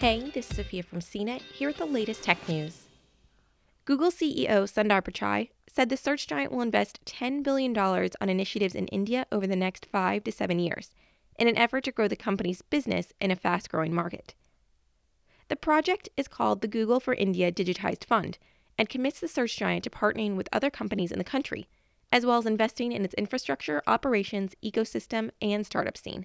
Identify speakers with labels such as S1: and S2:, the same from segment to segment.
S1: Hey, this is Sophia from CNET here with the latest tech news. Google CEO Sundar Pichai said the search giant will invest $10 billion on initiatives in India over the next five to seven years in an effort to grow the company's business in a fast growing market. The project is called the Google for India Digitization Fund and commits the search giant to partnering with other companies in the country, as well as investing in its infrastructure, operations, ecosystem, and startup scene.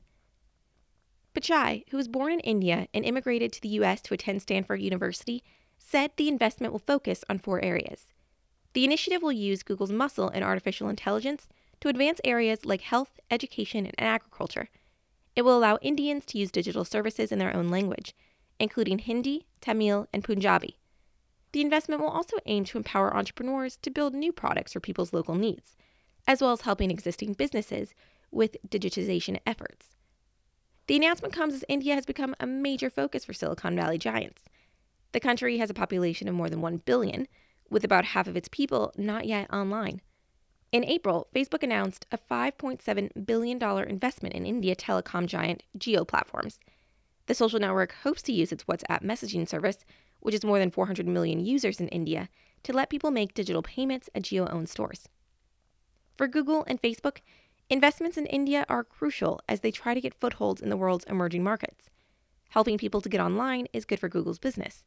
S1: Pichai, who was born in India and immigrated to the U.S. to attend Stanford University, said the investment will focus on four areas. The initiative will use Google's muscle in artificial intelligence to advance areas like health, education, and agriculture. It will allow Indians to use digital services in their own language, including Hindi, Tamil, and Punjabi. The investment will also aim to empower entrepreneurs to build new products for people's local needs, as well as helping existing businesses with digitization efforts. The announcement comes as India has become a major focus for Silicon Valley giants. The country has a population of more than 1 billion, with about half of its people not yet online. In April, Facebook announced a $5.7 billion investment in India telecom giant Jio Platforms. The social network hopes to use its WhatsApp messaging service, which has more than 400 million users in India, to let people make digital payments at Jio owned stores. For Google and Facebook, Investments in India are crucial as they try to get footholds in the world's emerging markets. Helping people to get online is good for Google's business.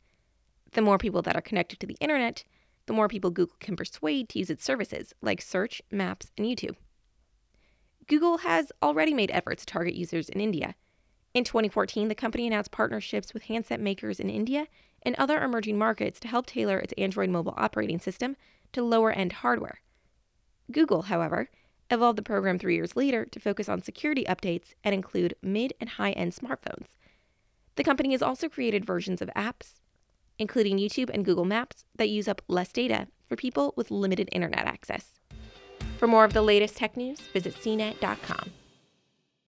S1: The more people that are connected to the internet, the more people Google can persuade to use its services like search, maps, and YouTube. Google has already made efforts to target users in India. In 2014, the company announced partnerships with handset makers in India and other emerging markets to help tailor its Android mobile operating system to lower end hardware. Google, however, evolved the program three years later to focus on security updates and include mid and high end smartphones. The company has also created versions of apps, including YouTube and Google Maps, that use up less data for people with limited internet access. For more of the latest tech news, visit cnet.com.